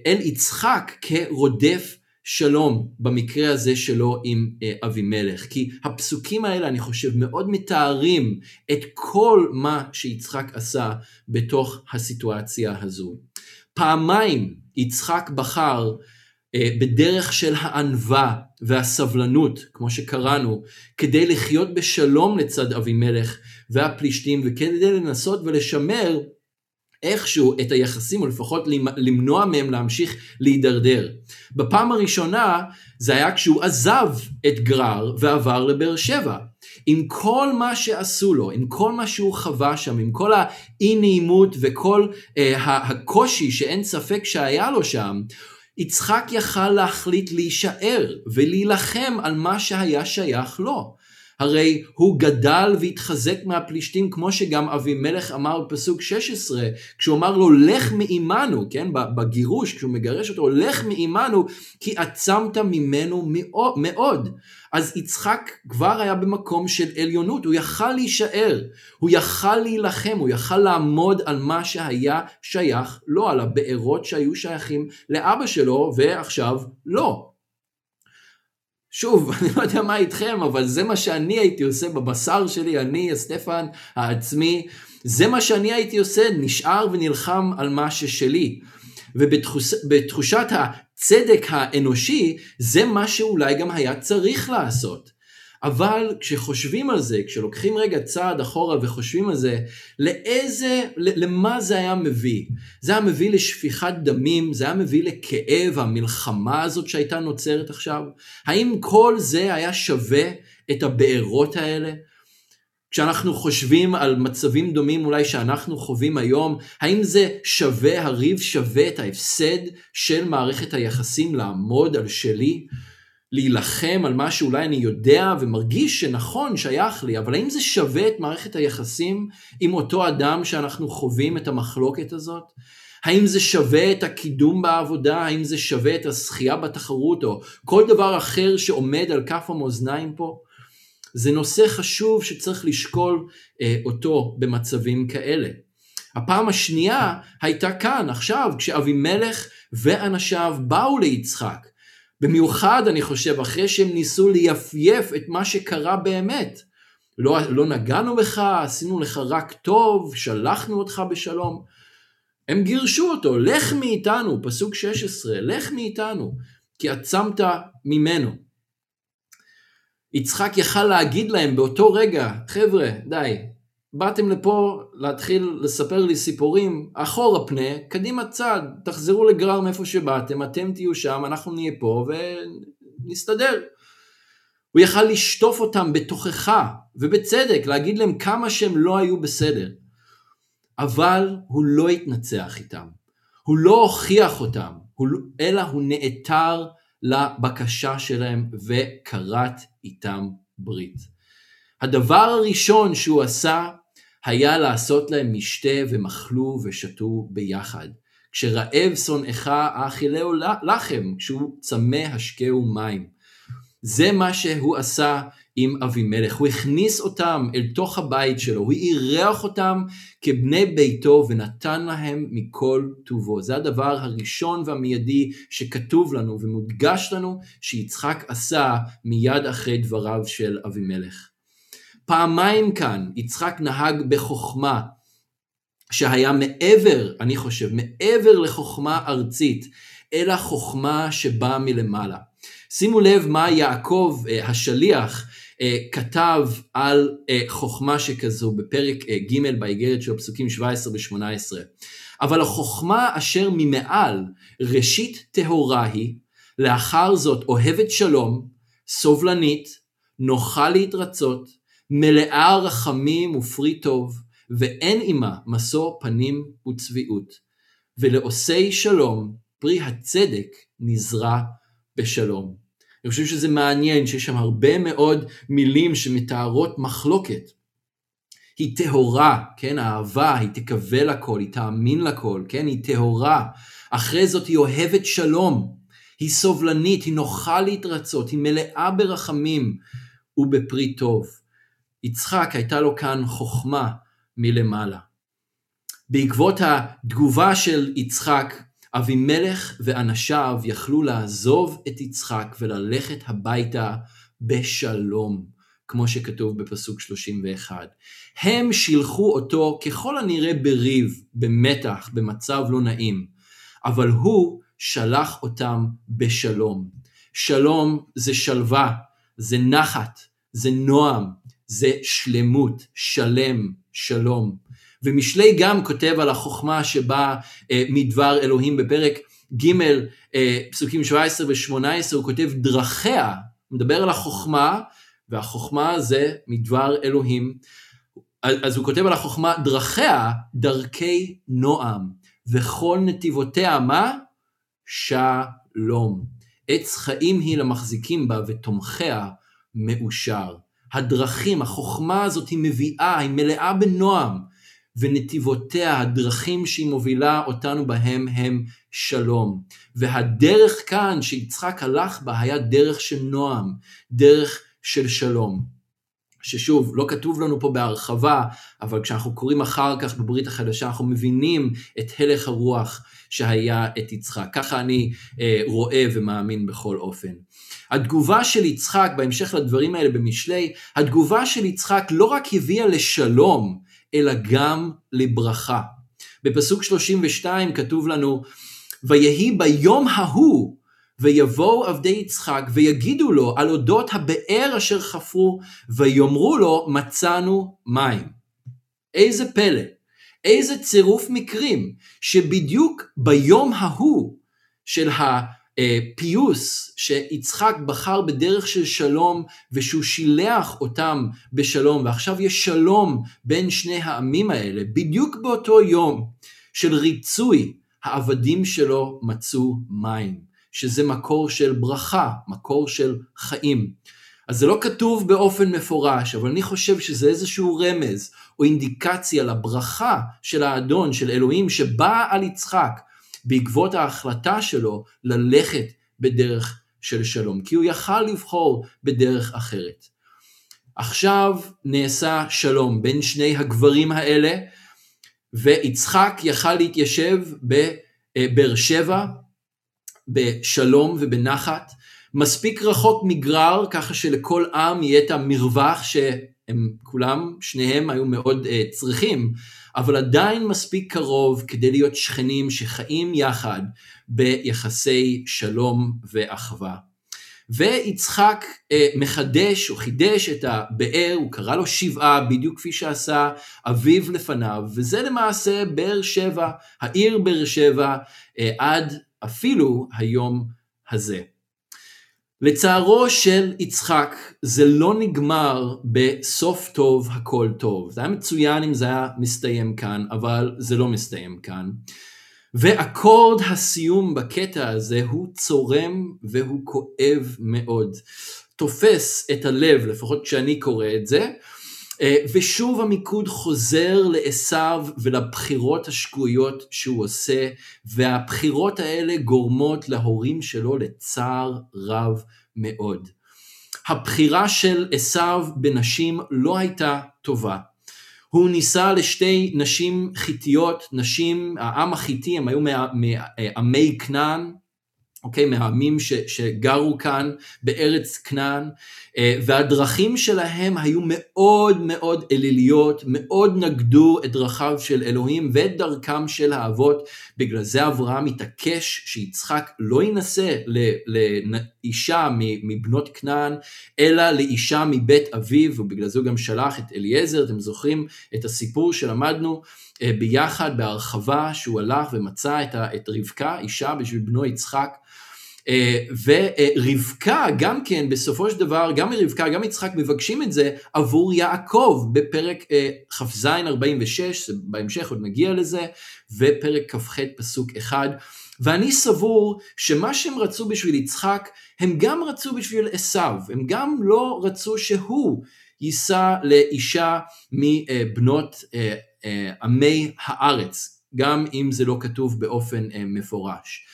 אל יצחק כרודף שלום במקרה הזה שלו עם אה, אבימלך. כי הפסוקים האלה אני חושב מאוד מתארים את כל מה שיצחק עשה בתוך הסיטואציה הזו. פעמיים יצחק בחר אה, בדרך של הענווה והסבלנות, כמו שקראנו, כדי לחיות בשלום לצד אבימלך והפלישתים וכדי לנסות ולשמר איכשהו את היחסים, או לפחות למנוע מהם להמשיך להידרדר. בפעם הראשונה זה היה כשהוא עזב את גרר ועבר לבאר שבע. עם כל מה שעשו לו, עם כל מה שהוא חווה שם, עם כל האי נעימות וכל אה, הקושי שאין ספק שהיה לו שם, יצחק יכל להחליט להישאר ולהילחם על מה שהיה שייך לו. הרי הוא גדל והתחזק מהפלישתים כמו שגם אבימלך אמר בפסוק 16 כשהוא אמר לו לך מעימנו, כן, בגירוש כשהוא מגרש אותו, לך מעימנו כי עצמת ממנו מאוד. אז יצחק כבר היה במקום של עליונות, הוא יכל להישאר, הוא יכל להילחם, הוא יכל לעמוד על מה שהיה שייך לו, על הבארות שהיו שייכים לאבא שלו ועכשיו לא. שוב, אני לא יודע מה איתכם, אבל זה מה שאני הייתי עושה בבשר שלי, אני, הסטפן העצמי, זה מה שאני הייתי עושה, נשאר ונלחם על מה ששלי. ובתחושת הצדק האנושי, זה מה שאולי גם היה צריך לעשות. אבל כשחושבים על זה, כשלוקחים רגע צעד אחורה וחושבים על זה, לאיזה, למה זה היה מביא? זה היה מביא לשפיכת דמים, זה היה מביא לכאב, המלחמה הזאת שהייתה נוצרת עכשיו? האם כל זה היה שווה את הבארות האלה? כשאנחנו חושבים על מצבים דומים אולי שאנחנו חווים היום, האם זה שווה, הריב שווה את ההפסד של מערכת היחסים לעמוד על שלי? להילחם על מה שאולי אני יודע ומרגיש שנכון שייך לי, אבל האם זה שווה את מערכת היחסים עם אותו אדם שאנחנו חווים את המחלוקת הזאת? האם זה שווה את הקידום בעבודה? האם זה שווה את הזכייה בתחרות או כל דבר אחר שעומד על כף המאזניים פה? זה נושא חשוב שצריך לשקול אה, אותו במצבים כאלה. הפעם השנייה הייתה כאן, עכשיו, כשאבימלך ואנשיו באו ליצחק במיוחד אני חושב אחרי שהם ניסו ליפייף את מה שקרה באמת. לא, לא נגענו בך, עשינו לך רק טוב, שלחנו אותך בשלום. הם גירשו אותו, לך מאיתנו, פסוק 16, לך מאיתנו, כי עצמת ממנו. יצחק יכל להגיד להם באותו רגע, חבר'ה, די, באתם לפה להתחיל לספר לי סיפורים, אחורה פנה, קדימה צד, תחזרו לגרר מאיפה שבאתם, אתם תהיו שם, אנחנו נהיה פה ונסתדר. הוא יכל לשטוף אותם בתוכחה, ובצדק, להגיד להם כמה שהם לא היו בסדר. אבל הוא לא התנצח איתם, הוא לא הוכיח אותם, לא, אלא הוא נעתר לבקשה שלהם וכרת איתם ברית. הדבר הראשון שהוא עשה היה לעשות להם משתה ומאכלו ושתו ביחד. כשרעב שונאך האכילהו לחם, כשהוא צמא השקהו מים. זה מה שהוא עשה עם אבימלך, הוא הכניס אותם אל תוך הבית שלו, הוא אירח אותם כבני ביתו ונתן להם מכל טובו. זה הדבר הראשון והמיידי שכתוב לנו ומודגש לנו שיצחק עשה מיד אחרי דבריו של אבימלך. פעמיים כאן יצחק נהג בחוכמה שהיה מעבר, אני חושב, מעבר לחוכמה ארצית, אלא חוכמה שבאה מלמעלה. שימו לב מה יעקב אה, השליח אה, כתב על אה, חוכמה שכזו בפרק ג' באיגרת של פסוקים 17 ו-18. אבל החוכמה אשר ממעל ראשית טהורה היא, לאחר זאת אוהבת שלום, סובלנית, נוחה להתרצות, מלאה רחמים ופרי טוב, ואין עמה משוא פנים וצביעות. ולעושי שלום, פרי הצדק נזרע בשלום. אני חושב שזה מעניין שיש שם הרבה מאוד מילים שמתארות מחלוקת. היא טהורה, כן, האהבה, היא תקווה לכל, היא תאמין לכל, כן, היא טהורה. אחרי זאת היא אוהבת שלום, היא סובלנית, היא נוחה להתרצות, היא מלאה ברחמים ובפרי טוב. יצחק הייתה לו כאן חוכמה מלמעלה. בעקבות התגובה של יצחק, אבימלך ואנשיו יכלו לעזוב את יצחק וללכת הביתה בשלום, כמו שכתוב בפסוק 31. הם שילחו אותו ככל הנראה בריב, במתח, במצב לא נעים, אבל הוא שלח אותם בשלום. שלום זה שלווה, זה נחת, זה נועם, זה שלמות, שלם, שלום. ומשלי גם כותב על החוכמה שבאה אה, מדבר אלוהים בפרק ג' אה, פסוקים 17 ו-18 הוא כותב דרכיה, הוא מדבר על החוכמה והחוכמה זה מדבר אלוהים. אז הוא כותב על החוכמה דרכיה דרכי נועם וכל נתיבותיה מה? שלום. עץ חיים היא למחזיקים בה ותומכיה מאושר. הדרכים, החוכמה הזאת היא מביאה, היא מלאה בנועם, ונתיבותיה, הדרכים שהיא מובילה אותנו בהם הם שלום. והדרך כאן שיצחק הלך בה היה דרך של נועם, דרך של שלום. ששוב, לא כתוב לנו פה בהרחבה, אבל כשאנחנו קוראים אחר כך בברית החדשה, אנחנו מבינים את הלך הרוח שהיה את יצחק. ככה אני אה, רואה ומאמין בכל אופן. התגובה של יצחק, בהמשך לדברים האלה במשלי, התגובה של יצחק לא רק הביאה לשלום, אלא גם לברכה. בפסוק 32 כתוב לנו, ויהי ביום ההוא ויבואו עבדי יצחק ויגידו לו על אודות הבאר אשר חפרו ויאמרו לו מצאנו מים. איזה פלא, איזה צירוף מקרים שבדיוק ביום ההוא של הפיוס שיצחק בחר בדרך של שלום ושהוא שילח אותם בשלום ועכשיו יש שלום בין שני העמים האלה בדיוק באותו יום של ריצוי העבדים שלו מצאו מים. שזה מקור של ברכה, מקור של חיים. אז זה לא כתוב באופן מפורש, אבל אני חושב שזה איזשהו רמז או אינדיקציה לברכה של האדון, של אלוהים, שבאה על יצחק בעקבות ההחלטה שלו ללכת בדרך של שלום, כי הוא יכל לבחור בדרך אחרת. עכשיו נעשה שלום בין שני הגברים האלה, ויצחק יכל להתיישב בבאר שבע, בשלום ובנחת, מספיק רחוק מגרר ככה שלכל עם יהיה את המרווח שהם כולם, שניהם היו מאוד uh, צריכים, אבל עדיין מספיק קרוב כדי להיות שכנים שחיים יחד ביחסי שלום ואחווה. ויצחק אה, מחדש או חידש את הבאר, הוא קרא לו שבעה, בדיוק כפי שעשה אביו לפניו, וזה למעשה באר שבע, העיר באר שבע, אה, עד אפילו היום הזה. לצערו של יצחק זה לא נגמר בסוף טוב הכל טוב. זה היה מצוין אם זה היה מסתיים כאן, אבל זה לא מסתיים כאן. ואקורד הסיום בקטע הזה הוא צורם והוא כואב מאוד. תופס את הלב, לפחות כשאני קורא את זה, ושוב המיקוד חוזר לעשו ולבחירות השגויות שהוא עושה, והבחירות האלה גורמות להורים שלו לצער רב מאוד. הבחירה של עשו בנשים לא הייתה טובה. הוא נישא לשתי נשים חיתיות, נשים, העם החיתי, הם היו מעמי כנען, אוקיי, מהעמים ש, שגרו כאן בארץ כנען, אה, והדרכים שלהם היו מאוד מאוד אליליות, מאוד נגדו את דרכיו של אלוהים ואת דרכם של האבות, בגלל זה אברהם התעקש שיצחק לא יינשא לאישה מבנות כנען, אלא לאישה מבית אביו, ובגלל זה הוא גם שלח את אליעזר, אתם זוכרים את הסיפור שלמדנו אה, ביחד בהרחבה, שהוא הלך ומצא את רבקה, אישה בשביל בנו יצחק, ורבקה גם כן בסופו של דבר גם רבקה גם יצחק מבקשים את זה עבור יעקב בפרק אה, כ"ז 46 בהמשך עוד נגיע לזה ופרק כ"ח פסוק 1 ואני סבור שמה שהם רצו בשביל יצחק הם גם רצו בשביל עשו הם גם לא רצו שהוא יישא לאישה מבנות אה, עמי הארץ גם אם זה לא כתוב באופן מפורש.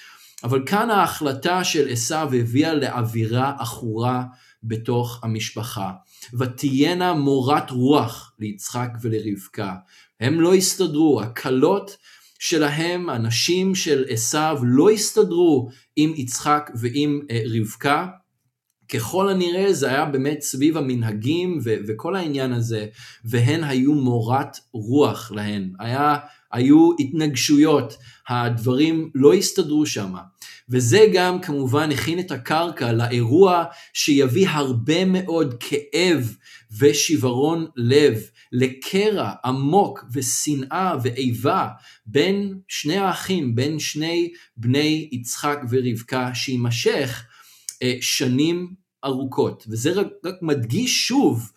אבל כאן ההחלטה של עשו הביאה לאווירה עכורה בתוך המשפחה. ותהיינה מורת רוח ליצחק ולרבקה. הם לא הסתדרו, הכלות שלהם, הנשים של עשו, לא הסתדרו עם יצחק ועם אה, רבקה. ככל הנראה זה היה באמת סביב המנהגים ו- וכל העניין הזה, והן היו מורת רוח להן. היה היו התנגשויות, הדברים לא הסתדרו שם. וזה גם כמובן הכין את הקרקע לאירוע שיביא הרבה מאוד כאב ושברון לב, לקרע עמוק ושנאה ואיבה בין שני האחים, בין שני בני יצחק ורבקה, שיימשך אה, שנים ארוכות. וזה רק, רק מדגיש שוב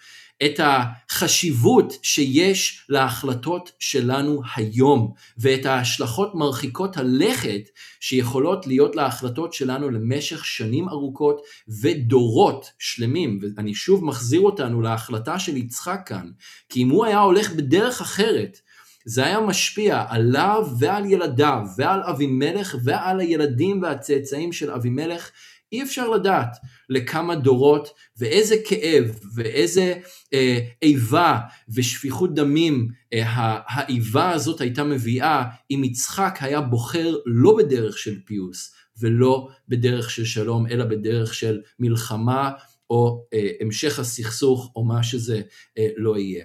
את החשיבות שיש להחלטות שלנו היום ואת ההשלכות מרחיקות הלכת שיכולות להיות להחלטות שלנו למשך שנים ארוכות ודורות שלמים. ואני שוב מחזיר אותנו להחלטה של יצחק כאן, כי אם הוא היה הולך בדרך אחרת, זה היה משפיע עליו ועל ילדיו ועל אבימלך ועל הילדים והצאצאים של אבימלך אי אפשר לדעת לכמה דורות ואיזה כאב ואיזה אה, איבה ושפיכות דמים אה, האיבה הזאת הייתה מביאה אם יצחק היה בוחר לא בדרך של פיוס ולא בדרך של שלום אלא בדרך של מלחמה או אה, המשך הסכסוך או מה שזה אה, לא יהיה.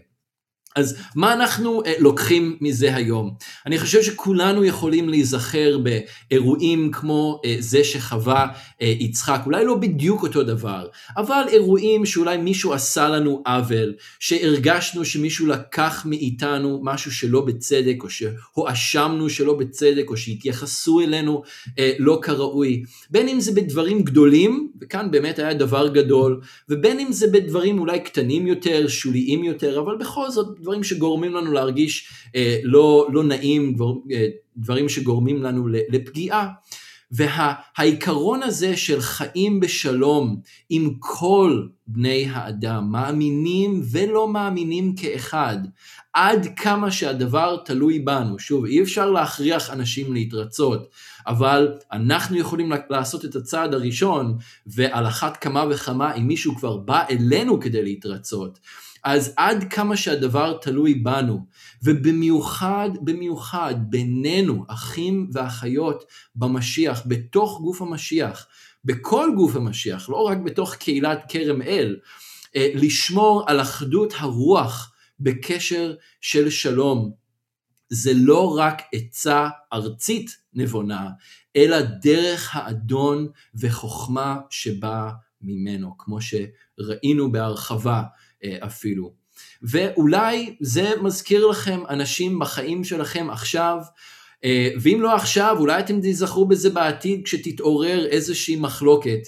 אז מה אנחנו uh, לוקחים מזה היום? אני חושב שכולנו יכולים להיזכר באירועים כמו uh, זה שחווה uh, יצחק, אולי לא בדיוק אותו דבר, אבל אירועים שאולי מישהו עשה לנו עוול, שהרגשנו שמישהו לקח מאיתנו משהו שלא בצדק, או שהואשמנו שלא בצדק, או שהתייחסו אלינו לא כראוי, בין אם זה בדברים גדולים, וכאן באמת היה דבר גדול, ובין אם זה בדברים אולי קטנים יותר, שוליים יותר, אבל בכל זאת דברים שגורמים לנו להרגיש אה, לא, לא נעים, דבר, אה, דברים שגורמים לנו לפגיעה. והעיקרון הזה של חיים בשלום עם כל בני האדם, מאמינים ולא מאמינים כאחד, עד כמה שהדבר תלוי בנו. שוב, אי אפשר להכריח אנשים להתרצות, אבל אנחנו יכולים לעשות את הצעד הראשון, ועל אחת כמה וכמה אם מישהו כבר בא אלינו כדי להתרצות. אז עד כמה שהדבר תלוי בנו, ובמיוחד, במיוחד בינינו, אחים ואחיות במשיח, בתוך גוף המשיח, בכל גוף המשיח, לא רק בתוך קהילת כרם אל, אה, לשמור על אחדות הרוח בקשר של שלום. זה לא רק עצה ארצית נבונה, אלא דרך האדון וחוכמה שבאה ממנו, כמו שראינו בהרחבה אפילו. ואולי זה מזכיר לכם אנשים בחיים שלכם עכשיו, אה, ואם לא עכשיו, אולי אתם תזכרו בזה בעתיד כשתתעורר איזושהי מחלוקת.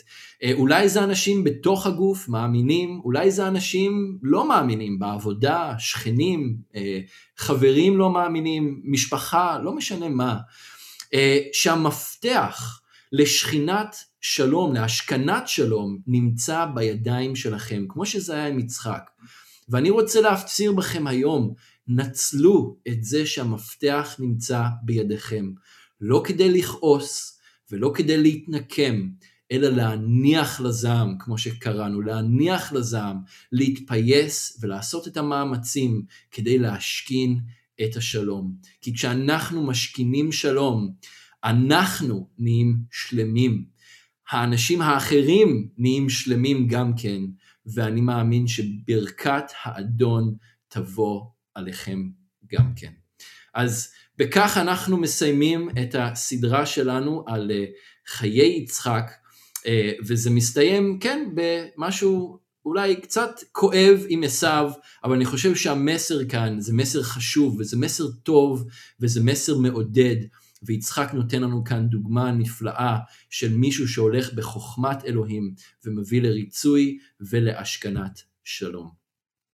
אה, אולי זה אנשים בתוך הגוף מאמינים, אולי זה אנשים לא מאמינים בעבודה, שכנים, חברים לא מאמינים, משפחה, לא משנה מה. שהמפתח לשכינת שלום, להשכנת שלום, נמצא בידיים שלכם, כמו שזה היה עם יצחק. ואני רוצה להפציר בכם היום, נצלו את זה שהמפתח נמצא בידיכם, לא כדי לכעוס ולא כדי להתנקם, אלא להניח לזעם, כמו שקראנו, להניח לזעם, להתפייס ולעשות את המאמצים כדי להשכין את השלום. כי כשאנחנו משכינים שלום, אנחנו נהיים שלמים. האנשים האחרים נהיים שלמים גם כן, ואני מאמין שברכת האדון תבוא עליכם גם כן. אז בכך אנחנו מסיימים את הסדרה שלנו על אה, חיי יצחק, אה, וזה מסתיים, כן, במשהו אולי קצת כואב עם עשיו, אבל אני חושב שהמסר כאן זה מסר חשוב, וזה מסר טוב, וזה מסר מעודד. ויצחק נותן לנו כאן דוגמה נפלאה של מישהו שהולך בחוכמת אלוהים ומביא לריצוי ולהשכנת שלום.